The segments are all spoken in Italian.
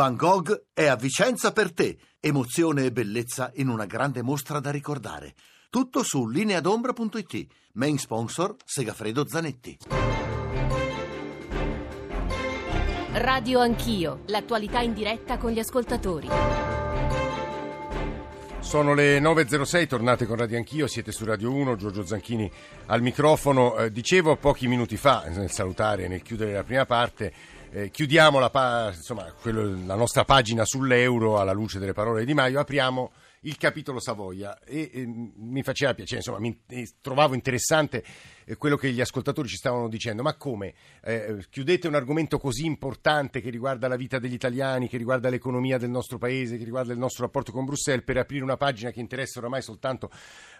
Van Gogh è a Vicenza per te. Emozione e bellezza in una grande mostra da ricordare. Tutto su lineadombra.it. Main sponsor Segafredo Zanetti. Radio Anch'io, l'attualità in diretta con gli ascoltatori. Sono le 9.06, tornate con Radio Anch'io, siete su Radio 1, Giorgio Zanchini al microfono. Eh, dicevo pochi minuti fa, nel salutare e nel chiudere la prima parte, eh, chiudiamo la, pa- insomma, quello, la, nostra pagina sull'euro alla luce delle parole di Maio, apriamo il capitolo Savoia. E, e mi faceva piacere, insomma, mi trovavo interessante quello che gli ascoltatori ci stavano dicendo, ma come eh, chiudete un argomento così importante che riguarda la vita degli italiani, che riguarda l'economia del nostro paese, che riguarda il nostro rapporto con Bruxelles, per aprire una pagina che interessa oramai soltanto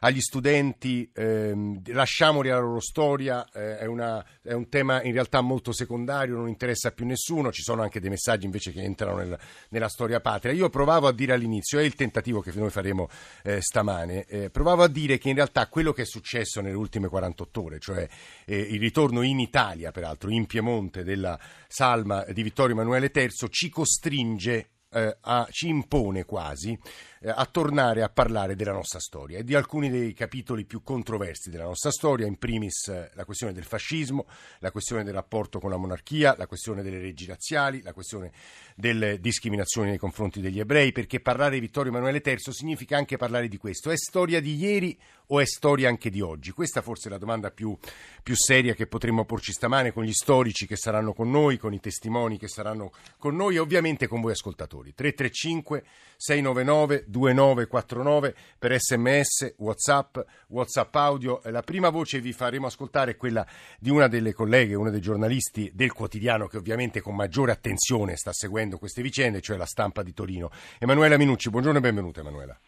agli studenti, ehm, lasciamoli alla loro storia, eh, è, una, è, un tema in realtà molto secondario, non interessa più nessuno, ci sono anche dei messaggi invece che entrano nel, nella storia patria. Io provavo a dire all'inizio, è il tentativo che noi faremo eh, stamane, eh, provavo a dire che in realtà quello che è successo nelle ultime 48 ore, cioè eh, il ritorno in Italia, peraltro in Piemonte, della salma di Vittorio Emanuele III, ci costringe eh, a, ci impone quasi a tornare a parlare della nostra storia e di alcuni dei capitoli più controversi della nostra storia, in primis eh, la questione del fascismo, la questione del rapporto con la monarchia, la questione delle leggi razziali, la questione delle discriminazioni nei confronti degli ebrei, perché parlare di Vittorio Emanuele III significa anche parlare di questo. È storia di ieri o è storia anche di oggi? Questa forse è la domanda più, più seria che potremmo porci stamane con gli storici che saranno con noi, con i testimoni che saranno con noi e ovviamente con voi ascoltatori. 335 699 2949 per sms, whatsapp, whatsapp audio. La prima voce vi faremo ascoltare è quella di una delle colleghe, una dei giornalisti del quotidiano che ovviamente con maggiore attenzione sta seguendo queste vicende, cioè la stampa di Torino. Emanuela Minucci, buongiorno e benvenuta Emanuela.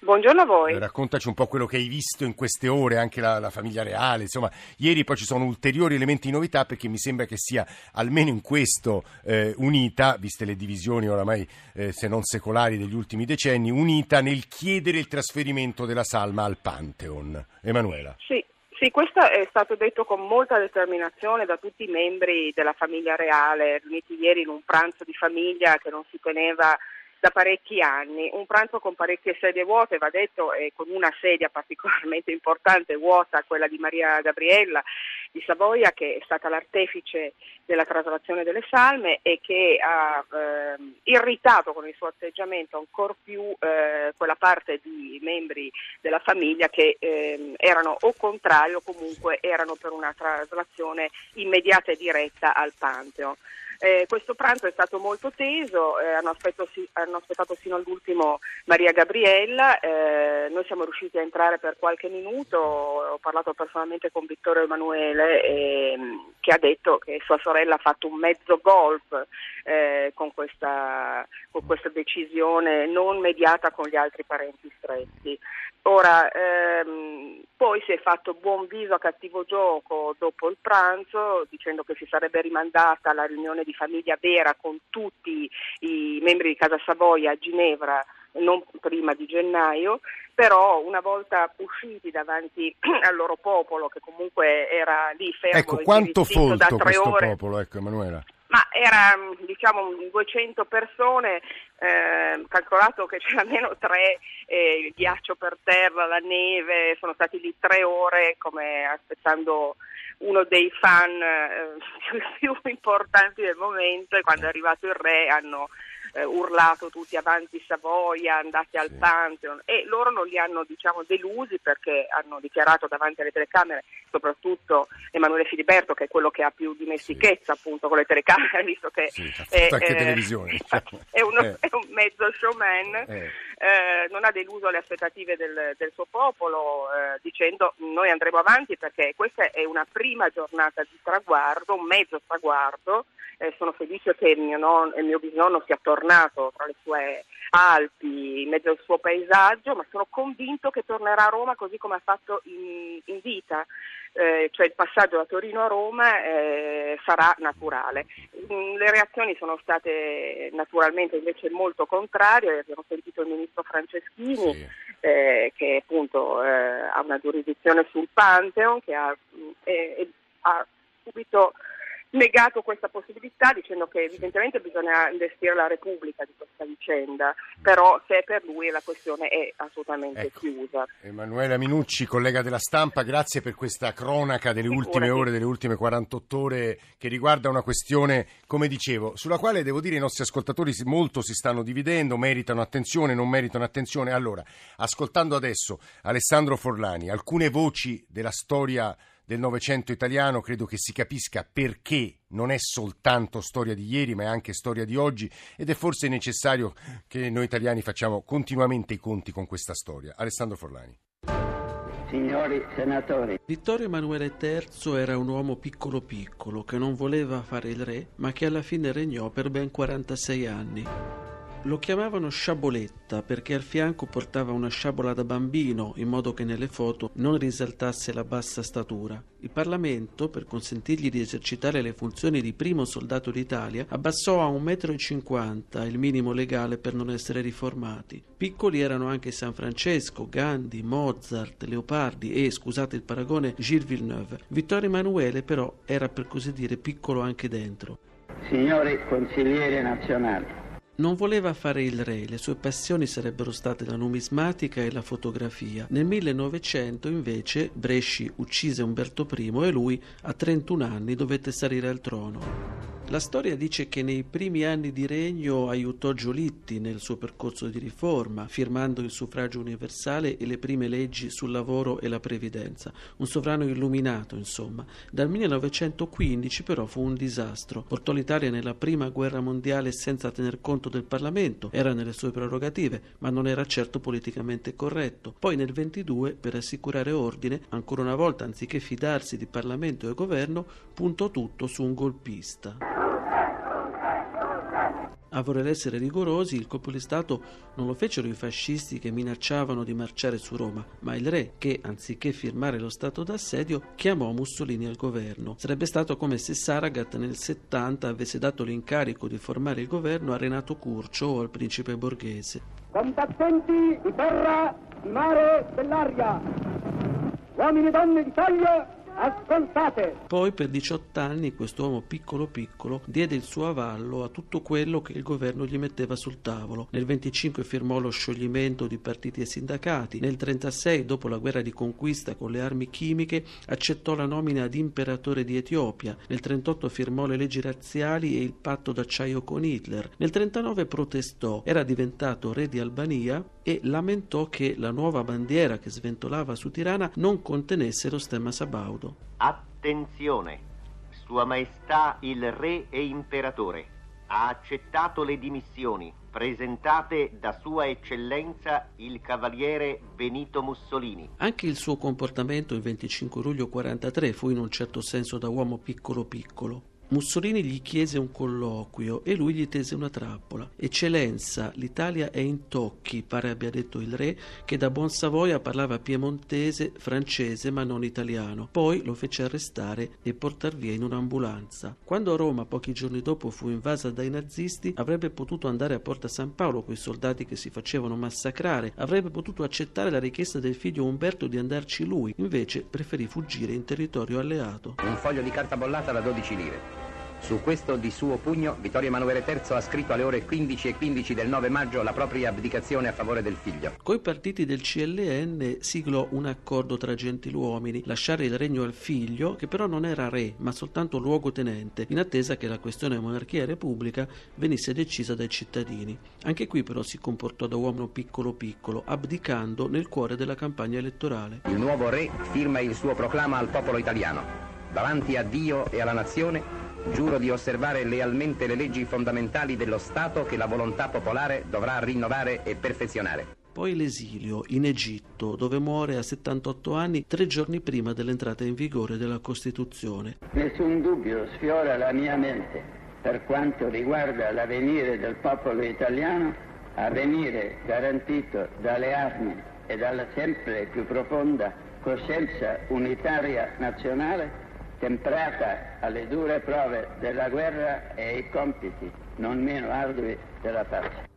Buongiorno a voi. Eh, raccontaci un po' quello che hai visto in queste ore, anche la, la, famiglia reale. Insomma, ieri poi ci sono ulteriori elementi di novità perché mi sembra che sia almeno in questo eh, unita, viste le divisioni oramai eh, se non secolari degli ultimi decenni, unita nel chiedere il trasferimento della salma al Pantheon. Emanuela. Sì. Sì, questo è stato detto con molta determinazione da tutti i membri della famiglia reale, riuniti ieri in un pranzo di famiglia che non si teneva da parecchi anni, un pranzo con parecchie sedie vuote, va detto, e con una sedia particolarmente importante vuota, quella di Maria Gabriella di Savoia, che è stata l'artefice della traslazione delle salme e che ha eh, irritato con il suo atteggiamento ancor più eh, quella parte di membri della famiglia che eh, erano o contrario o comunque erano per una traslazione immediata e diretta al Pantheon. Eh, questo pranzo è stato molto teso, eh, hanno, aspettato, hanno, aspettato sino all'ultimo Maria Gabriella, eh, noi siamo riusciti a entrare per qualche minuto, ho parlato personalmente con Vittorio Emanuele ehm, che ha detto che sua sorella ha fatto un mezzo golf eh, con questa, con questa decisione non mediata con gli altri parenti stretti. Ora, ehm, poi si è fatto buon viso a cattivo gioco dopo il pranzo dicendo che si sarebbe rimandata la riunione di famiglia vera con tutti i membri di Casa Savoia a Ginevra non prima di gennaio, però una volta usciti davanti al loro popolo che comunque era lì fermo ecco, quanto folto da tre questo ore, popolo, ecco Emanuela. Ma era diciamo 200 persone, eh, calcolato che c'era almeno tre, eh, il ghiaccio per terra, la neve, sono stati lì tre ore come aspettando uno dei fan eh, più importanti del momento e quando è arrivato il re hanno eh, urlato tutti avanti Savoia, andati al Pantheon e loro non li hanno diciamo, delusi perché hanno dichiarato davanti alle telecamere, soprattutto Emanuele Filiberto che è quello che ha più dimestichezza sì. appunto con le telecamere, visto che sì, è, eh, televisione. È, uno, eh. è, un mezzo showman, eh. eh. non ha deluso le aspettative del, del suo popolo eh, dicendo noi andremo avanti perché questa è una prima giornata di traguardo, un mezzo traguardo eh, sono felice che il mio, non, il mio bisnonno sia tornato tra le sue Alpi, in mezzo al suo paesaggio, ma sono convinto che tornerà a Roma così come ha fatto in, in vita. Eh, cioè il passaggio da Torino a Roma eh, sarà naturale. Mm, le reazioni sono state naturalmente invece molto contrarie, abbiamo sentito il ministro Franceschini sì. eh, che appunto eh, ha una giurisdizione sul Pantheon, che ha, mm, ha subito negato questa possibilità dicendo che evidentemente bisogna investire la Repubblica di questa vicenda, però se è per lui la questione è assolutamente Ecco. chiusa. Emanuela Minucci, collega della stampa, grazie per questa cronaca delle ultime ore, delle ultime 48 ore che riguarda una questione, come dicevo, sulla quale devo dire i nostri ascoltatori molto si stanno dividendo, meritano attenzione, non meritano attenzione. Allora, ascoltando adesso Alessandro Forlani, alcune voci della storia del Novecento italiano, credo che si capisca perché non è soltanto storia di ieri, ma è anche storia di oggi ed è forse necessario che noi italiani facciamo continuamente i conti con questa storia. Alessandro Forlani. Signori senatori, Vittorio Emanuele III era un uomo piccolo piccolo che non voleva fare il re, ma che alla fine regnò per ben 46 anni. Lo chiamavano sciaboletta perché al fianco portava una sciabola da bambino in modo che nelle foto non risaltasse la bassa statura. Il Parlamento, per consentirgli di esercitare le funzioni di primo soldato d'Italia, abbassò a 1,50 m il minimo legale per non essere riformati. Piccoli erano anche San Francesco, Gandhi, Mozart, Leopardi e, scusate il paragone, Gilles Villeneuve. Vittorio Emanuele però era per così dire piccolo anche dentro. signori consiglieri nazionali, Non voleva fare il re, le sue passioni sarebbero state la numismatica e la fotografia. Nel 1900 invece Bresci uccise Umberto I e lui a 31 anni dovette salire al trono. La storia dice che nei primi anni di regno aiutò Giolitti nel suo percorso di riforma, firmando il suffragio universale e le prime leggi sul lavoro e la previdenza. Un sovrano illuminato, insomma. Dal 1915 però fu un disastro. Portò l'Italia nella prima guerra mondiale senza tener conto del Parlamento, era nelle sue prerogative, ma non era certo politicamente corretto. Poi nel 22, per assicurare ordine, ancora una volta anziché fidarsi di Parlamento e governo, puntò tutto su un golpista. A voler essere rigorosi, il colpo di Stato non lo fecero i fascisti che minacciavano di marciare su Roma, ma il re che, anziché firmare lo stato d'assedio, chiamò Mussolini al governo. Sarebbe stato come se Saragat nel 70 avesse dato l'incarico di formare il governo a Renato Curcio o al principe borghese. combattenti di terra, di mare, dell'aria, uomini e donne d'Italia, ascoltate! Poi per 18 anni quest'uomo piccolo piccolo diede il suo avallo a tutto quello che il governo gli metteva sul tavolo. Nel 25 firmò lo scioglimento di partiti e sindacati, nel 36 dopo la guerra di conquista con le armi chimiche accettò la nomina di imperatore di Etiopia, nel 38 firmò le leggi razziali e il patto d'acciaio con Hitler, nel 39 protestò, era diventato re di Albania e lamentò che la nuova bandiera che sventolava su Tirana non contenesse lo stemma sabaudo. Attenzione! Sua Maestà il Re e Imperatore ha accettato le dimissioni presentate da Sua Eccellenza il Cavaliere Benito Mussolini. Anche il suo comportamento il 25 luglio 43 fu in un certo senso da uomo piccolo piccolo. Mussolini gli chiese un colloquio e lui gli tese una trappola. Eccellenza, l'Italia è in tocchi, pare abbia detto il re, che da buon Savoia parlava piemontese, francese ma non italiano. Poi lo fece arrestare e portar via in un'ambulanza. Quando Roma, pochi giorni dopo, fu invasa dai nazisti, avrebbe potuto andare a Porta San Paolo con i soldati che si facevano massacrare, avrebbe potuto accettare la richiesta del figlio Umberto di andarci lui, invece preferì fuggire in territorio alleato. un foglio di carta bollata da 12 lire. Su questo di suo pugno Vittorio Emanuele III ha scritto alle ore 15 e 15 del 9 maggio la propria abdicazione a favore del figlio. Coi partiti del CLN siglò un accordo tra gentiluomini, lasciare il regno al figlio, che però non era re, ma soltanto luogotenente, in attesa che la questione monarchia e repubblica venisse decisa dai cittadini. Anche qui però si comportò da uomo piccolo piccolo, abdicando nel cuore della campagna elettorale. Il nuovo re firma il suo proclama al popolo italiano. Davanti a Dio e alla nazione giuro di osservare lealmente le leggi fondamentali dello Stato che la volontà popolare dovrà rinnovare e perfezionare. Poi l'esilio in Egitto, dove muore a 78 anni tre giorni prima dell'entrata in vigore della Costituzione. nessun dubbio sfiora la mia mente per quanto riguarda l'avvenire del popolo italiano, avvenire garantito dalle armi e dalla sempre più profonda coscienza unitaria nazionale temprata alle dure prove della guerra e ai compiti non meno ardui della pace.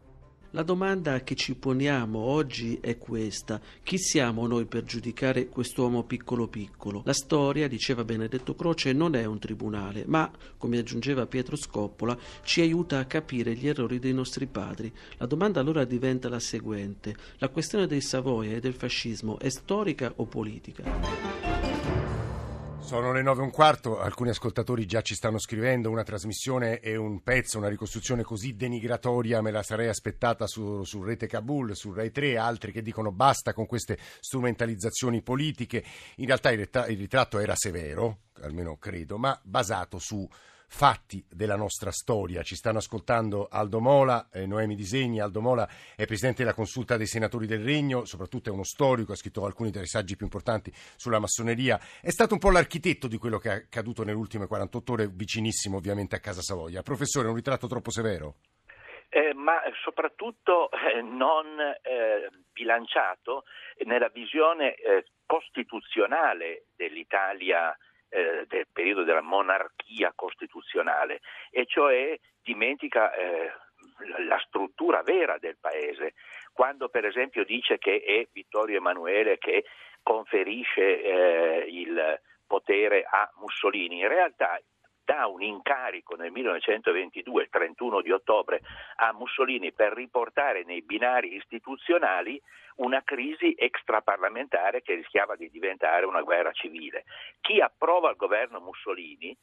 La domanda che ci poniamo oggi è questa. Chi siamo noi per giudicare quest'uomo piccolo piccolo? La storia, diceva Benedetto Croce, non è un tribunale, ma, come aggiungeva Pietro Scoppola, ci aiuta a capire gli errori dei nostri padri. La domanda allora diventa la seguente. La questione dei Savoia e del fascismo è storica o politica? Sono le nove e un quarto, alcuni ascoltatori già ci stanno scrivendo, una trasmissione e un pezzo, una ricostruzione così denigratoria me la sarei aspettata su, su Rete Kabul, su Rai 3, altri che dicono basta con queste strumentalizzazioni politiche. In realtà il, ritratto era severo, almeno credo, ma basato su fatti della nostra storia. Ci stanno ascoltando Aldo Mola, eh, Noemi Disegni. Aldo Mola è presidente della consulta dei senatori del Regno, soprattutto è uno storico, ha scritto alcuni dei saggi più importanti sulla massoneria. È stato un po' l'architetto di quello che è accaduto nelle ultime 48 ore, vicinissimo ovviamente a Casa Savoia. Professore, un ritratto troppo severo? Eh, ma soprattutto eh, non eh, bilanciato nella visione eh, costituzionale dell'Italia eh, del periodo della monarchia costituzionale, e cioè dimentica eh, la struttura vera del paese. Quando per esempio dice che è Vittorio Emanuele che conferisce eh, il potere a Mussolini, in realtà dà un incarico nel 1922, il 31 di ottobre, a Mussolini per riportare nei binari istituzionali una crisi extraparlamentare che rischiava di diventare una guerra civile. Chi approva il governo Mussolini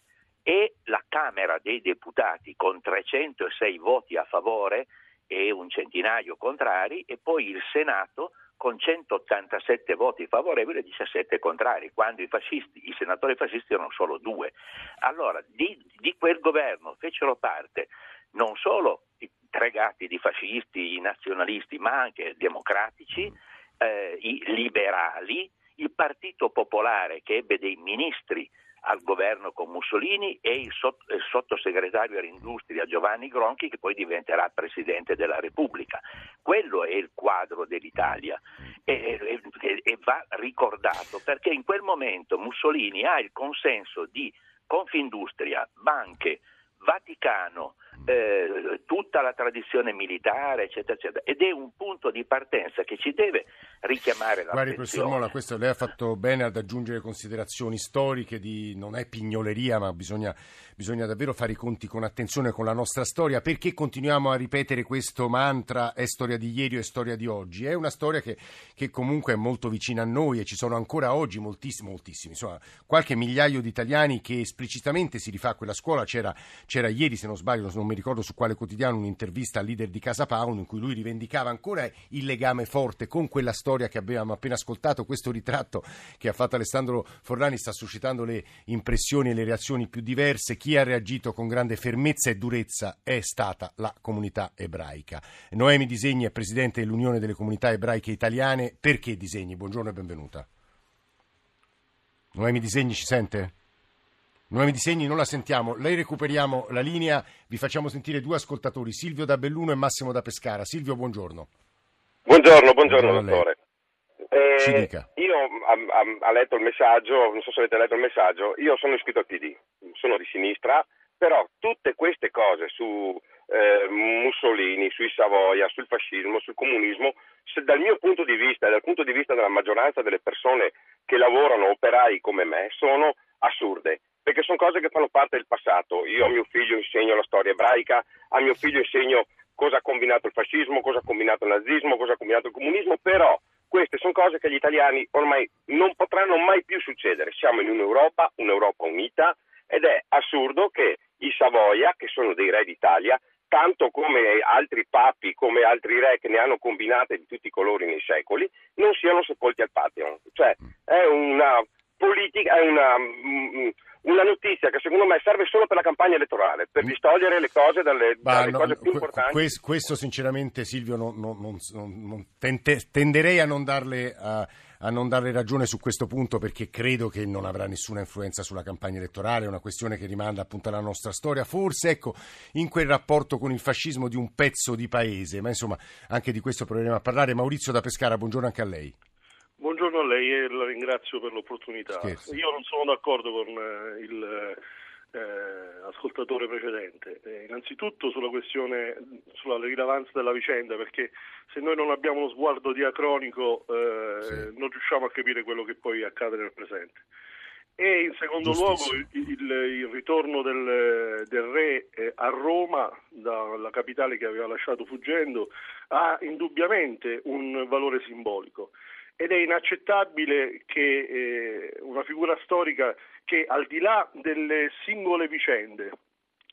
è la Camera dei Deputati con 306 voti a favore e un centinaio contrari e poi il Senato con 187 voti favorevoli e 17 contrari, quando i, fascisti, i senatori fascisti erano solo due. Allora, di, di quel governo fecero parte non solo i tre gatti di fascisti, i nazionalisti, ma anche democratici, eh, i liberali, il Partito Popolare che ebbe dei ministri al governo con Mussolini e il, sott- il sottosegretario all'industria Giovanni Gronchi che poi diventerà Presidente della Repubblica. Quello è il quadro dell'Italia e, e, e va ricordato perché in quel momento Mussolini ha il consenso di Confindustria, banche, Vaticano, eh, tutta la tradizione militare, eccetera, eccetera. Ed è un punto di partenza che ci deve richiamare la Guardi, professor Mola, questo lei ha fatto bene ad aggiungere considerazioni storiche, di, non è pignoleria, ma bisogna, bisogna davvero fare i conti con attenzione con la nostra storia. Perché continuiamo a ripetere questo mantra, è storia di ieri o è storia di oggi? È una storia che, che comunque è molto vicina a noi e ci sono ancora oggi moltissimi, moltissimi, insomma, qualche migliaio di italiani che esplicitamente si rifà a quella scuola. C'era, c'era ieri, se non sbaglio, non mi ricordo su quale quotidiano, un'intervista al leader di Casa Pound in cui lui rivendicava ancora il legame forte con quella storia che abbiamo appena ascoltato. Questo ritratto che ha fatto Alessandro Forlani sta suscitando le impressioni e le reazioni più diverse. Chi ha reagito con grande fermezza e durezza è stata la comunità ebraica. Noemi Disegni è presidente dell'Unione delle Comunità Ebraiche Italiane. Perché Disegni? Buongiorno e benvenuta. Noemi Disegni ci sente? Noemi Disegni non la sentiamo, lei recuperiamo la linea, vi facciamo sentire due ascoltatori, Silvio da Belluno e Massimo da Pescara. Silvio, buongiorno. Buongiorno, buongiorno, buongiorno dottore. Eh, Ci dica. Io ha letto il messaggio, non so se avete letto il messaggio, io sono iscritto al PD, sono di sinistra, però tutte queste cose su eh, Mussolini, sui Savoia, sul fascismo, sul comunismo, se dal mio punto di vista e dal punto di vista della maggioranza delle persone che lavorano, operai come me, sono assurde perché sono cose che fanno parte del passato. Io a mio figlio insegno la storia ebraica, a mio figlio insegno cosa ha combinato il fascismo, cosa ha combinato il nazismo, cosa ha combinato il comunismo, però queste sono cose che gli italiani ormai non potranno mai più succedere. Siamo in un'Europa, un'Europa unita ed è assurdo che i Savoia, che sono dei re d'Italia, tanto come altri papi, come altri re che ne hanno combinate di tutti i colori nei secoli, non siano sepolti al Pantheon. Cioè è una politica, è una mm, una notizia che secondo me serve solo per la campagna elettorale, per mm. distogliere le cose dalle, dalle no, cose più importanti. Questo, questo sinceramente Silvio non, non, non, tente, tenderei a non, darle, a, a non darle ragione su questo punto perché credo che non avrà nessuna influenza sulla campagna elettorale, è una questione che rimanda appunto alla nostra storia, forse ecco in quel rapporto con il fascismo di un pezzo di paese, ma insomma anche di questo proveremo a parlare. Maurizio da Pescara, buongiorno anche a lei. Buongiorno a lei e la ringrazio per l'opportunità. Scherzo. Io non sono d'accordo con eh, il, eh, ascoltatore precedente. Eh, innanzitutto sulla questione, sulla rilevanza della vicenda, perché se noi non abbiamo uno sguardo diacronico eh, sì. non riusciamo a capire quello che poi accade nel presente. E in secondo luogo il, il, il ritorno del, del re eh, a Roma, dalla capitale che aveva lasciato fuggendo, ha indubbiamente un valore simbolico ed è inaccettabile che eh, una figura storica che al di là delle singole vicende,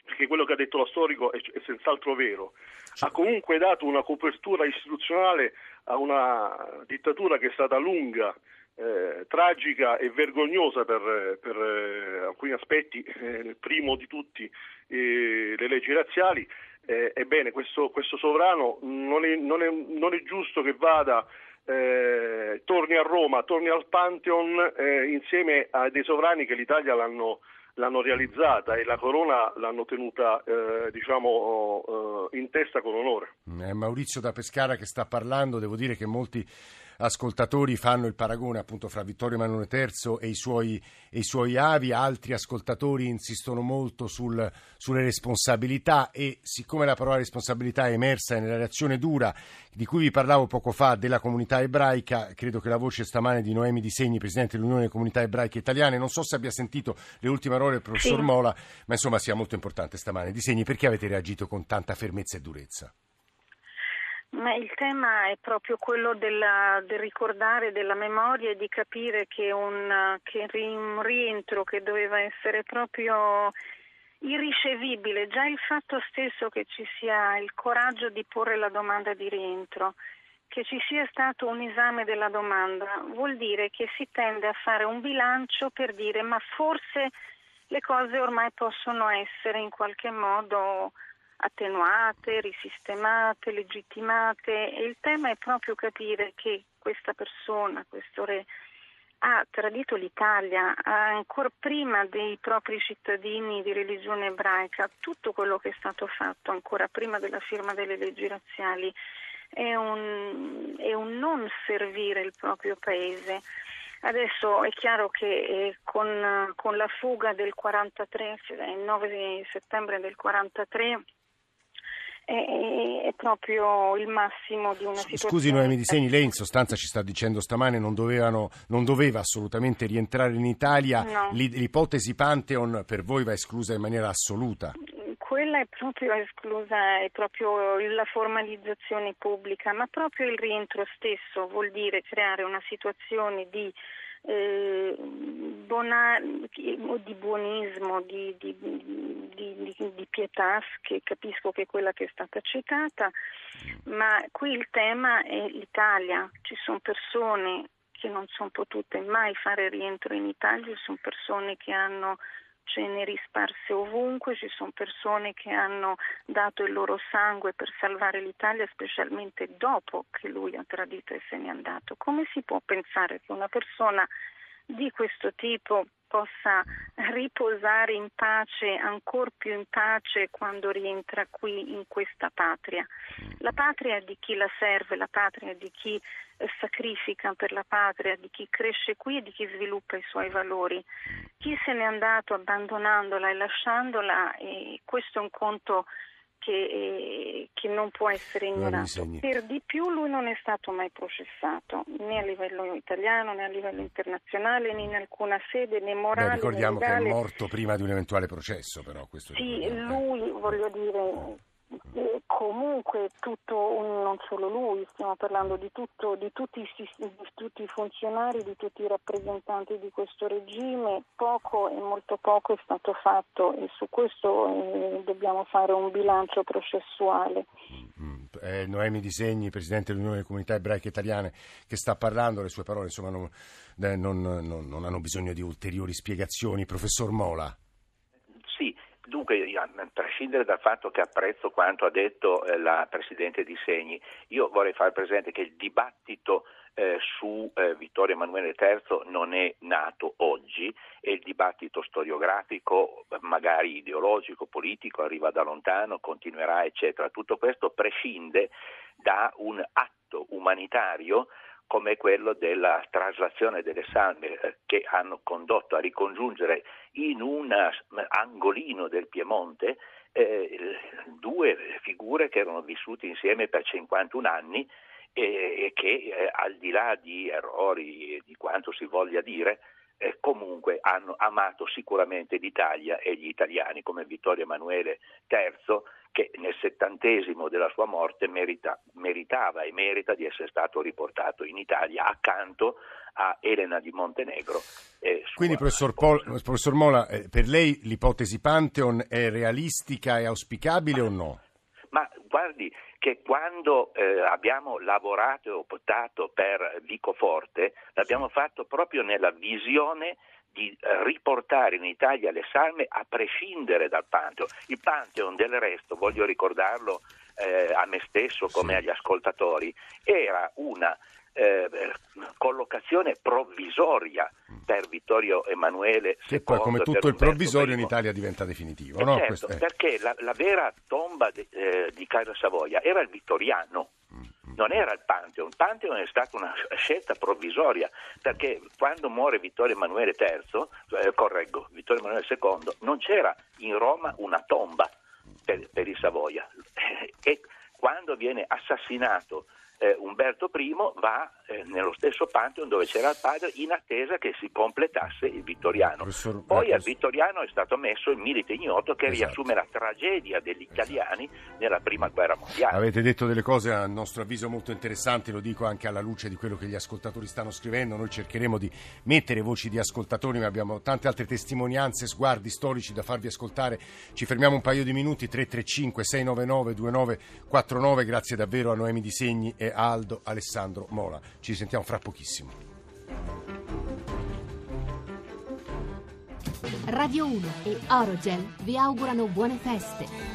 perché quello che ha detto lo storico è, è senz'altro vero, ha comunque dato una copertura istituzionale a una dittatura che è stata lunga, eh, tragica e vergognosa per, per eh, alcuni aspetti, eh, primo di tutti eh, le leggi razziali, eh, ebbene questo, questo sovrano non è, non, è, non è, giusto che vada, eh, torni a Roma, torni al Pantheon insieme a dei sovrani che l'Italia l'hanno, l'hanno realizzata e la corona l'hanno tenuta diciamo, in testa con onore. È Maurizio da Pescara che sta parlando, devo dire che molti ascoltatori fanno il paragone appunto fra Vittorio Emanuele III e i suoi, e i suoi avi, altri ascoltatori insistono molto sul, sulle responsabilità e siccome la parola responsabilità è emersa nella reazione dura di cui vi parlavo poco fa della comunità ebraica, credo che la voce stamane di Noemi Di Segni, Presidente dell'Unione delle Comunità Ebraiche Italiane, non so se abbia sentito le ultime parole del professor sì. Mola, ma insomma sia molto importante stamane. Di Segni, perché avete reagito con tanta fermezza e durezza? Ma il tema è proprio quello della, del ricordare della memoria e di capire che un, che un rientro che doveva essere proprio irricevibile, già il fatto stesso che ci sia il coraggio di porre la domanda di rientro, che ci sia stato un esame della domanda, vuol dire che si tende a fare un bilancio per dire ma forse le cose ormai possono essere in qualche modo attenuate, risistemate, legittimate e il tema è proprio capire che questa persona, questo re, ha tradito l'Italia ancora prima dei propri cittadini di religione ebraica, tutto quello che è stato fatto ancora prima della firma delle leggi razziali è un, è un non servire il proprio paese. Adesso è chiaro che eh, con, con, la fuga del 43, il 9 settembre del 43, è, è, proprio il massimo di una situazione. Scusi Noemi Di Segni, lei in sostanza ci sta dicendo stamane non, dovevano, non doveva assolutamente rientrare in Italia, no. l'ipotesi Pantheon per voi va esclusa in maniera assoluta? Quella è proprio esclusa, è proprio la formalizzazione pubblica, ma proprio il rientro stesso vuol dire creare una situazione di eh, bona, di buonismo, di, di, di, di, pietà, che capisco che è quella che è stata citata, ma qui il tema è l'Italia. Ci sono persone che non sono potute mai fare rientro in Italia, sono persone che hanno ceneri sparse ovunque, ci sono persone che hanno dato il loro sangue per salvare l'Italia, specialmente dopo che lui ha tradito e se n'è andato. Come si può pensare che una persona di questo tipo possa riposare in pace, ancora più in pace quando rientra qui in questa patria. La patria è di chi la serve, la patria è di chi eh, sacrifica per la patria, di chi cresce qui e di chi sviluppa i suoi valori. Chi se n'è andato abbandonandola e lasciandola, eh, questo è un conto che, eh, che, non può essere ignorato. Per di più lui non è stato mai processato né a livello italiano né a livello internazionale né in alcuna sede né morale. Beh, ricordiamo né che è morto prima di un eventuale processo, però questo Sì, lui voglio dire e comunque tutto, non solo lui, stiamo parlando di, tutto, di, tutti, di, tutti, i funzionari, di tutti i rappresentanti di questo regime, poco e molto poco è stato fatto e su questo eh, dobbiamo fare un bilancio processuale. Mm, eh, Noemi Disegni, Presidente dell'Unione delle Comunità Ebraiche Italiane, che sta parlando, le sue parole insomma, non, eh, non, non, non hanno bisogno di ulteriori spiegazioni. Professor Mola. Dunque, a prescindere dal fatto che apprezzo quanto ha detto eh, la Presidente di Segni, io vorrei fare presente che il dibattito eh, su eh, Vittorio Emanuele III non è nato oggi e il dibattito storiografico, magari ideologico, politico, arriva da lontano, continuerà, eccetera. Tutto questo prescinde da un atto umanitario come quello della traslazione delle salme eh, che hanno condotto a ricongiungere in un angolino del Piemonte eh, due figure che erano vissute insieme per 51 anni e, che eh, al di là di errori e di quanto si voglia dire, eh, comunque hanno amato sicuramente l'Italia e gli italiani, come Vittorio Emanuele III, che nel settantesimo della sua morte merita, meritava e merita di essere stato riportato in Italia accanto a Elena di Montenegro. Quindi, professor, Pol, professor Mola, eh, per lei l'ipotesi Pantheon è realistica e auspicabile o no? Ma guardi, che quando eh, abbiamo lavorato e optato per Vicoforte l'abbiamo fatto proprio nella visione di eh, riportare in Italia le salme a prescindere dal Pantheon. Il Pantheon del resto, voglio ricordarlo eh, a me stesso come sì. agli ascoltatori, era una eh, collocazione provvisoria per Vittorio Emanuele II. Che poi come tutto il provvisorio in Italia diventa definitivo. No? Certo, Questo, perché la, la, vera tomba de, eh, di Casa Savoia era il vittoriano. Mm-hmm. Non era il Pantheon, il Pantheon è stata una scelta provvisoria perché quando muore Vittorio Emanuele III, eh, correggo, Vittorio Emanuele II, non c'era in Roma una tomba per, per il Savoia e quando viene assassinato eh, Umberto I va eh, nello stesso Pantheon dove c'era il padre in attesa che si completasse il vittoriano. Professor, Poi al vittoriano è stato messo il milite ignoto che esatto. riassume la tragedia degli italiani nella prima guerra mondiale. Avete detto delle cose a nostro avviso molto interessanti, lo dico anche alla luce di quello che gli ascoltatori stanno scrivendo. Noi cercheremo di mettere voci di ascoltatori, ma abbiamo tante altre testimonianze, sguardi storici da farvi ascoltare. Ci fermiamo un paio di minuti, 335 699 2949, grazie davvero a Noemi Di Segni e Aldo Alessandro Mola. Ci sentiamo fra pochissimo. Radio 1 e Orogel vi augurano buone feste.